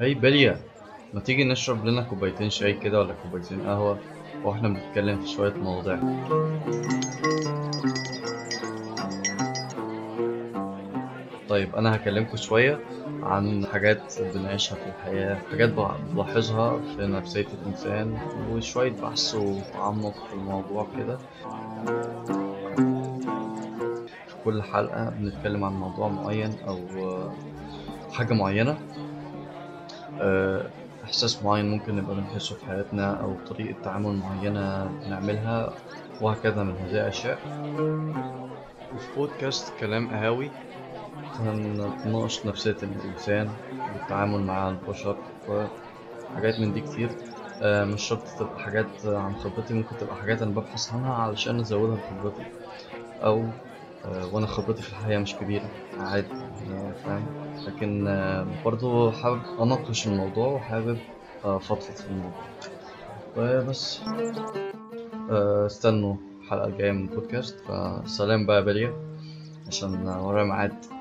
هاي بليا ما تيجي نشرب لنا كوبايتين شاي كده ولا كوبايتين قهوة وإحنا بنتكلم في شوية مواضيع؟ طيب أنا هكلمكم شوية عن حاجات بنعيشها في الحياة حاجات بلاحظها في نفسية الإنسان وشوية بحث وتعمق في الموضوع كده. في كل حلقة بنتكلم عن موضوع معين أو حاجة معينة. إحساس معين ممكن نبقى بنحسه في حياتنا أو طريقة تعامل معينة بنعملها وهكذا من هذه الأشياء. وفي بودكاست كلام قهاوي هنناقش نفسية الإنسان والتعامل مع البشر وحاجات من دي كتير. آه، مش شرط تبقى حاجات عن خبرتي ممكن تبقى حاجات أنا ببحث عنها علشان أزودها في خبرتي. أو آه، وأنا خبرتي في الحياة مش كبيرة عادي يعني فاهم؟ لكن آه، برضو حابب أناقش الموضوع وحابب أفضفض في الموضوع. وبس. استنوا الحلقة الجاية من البودكاست فسلام بقى يا عشان ورايا ميعاد.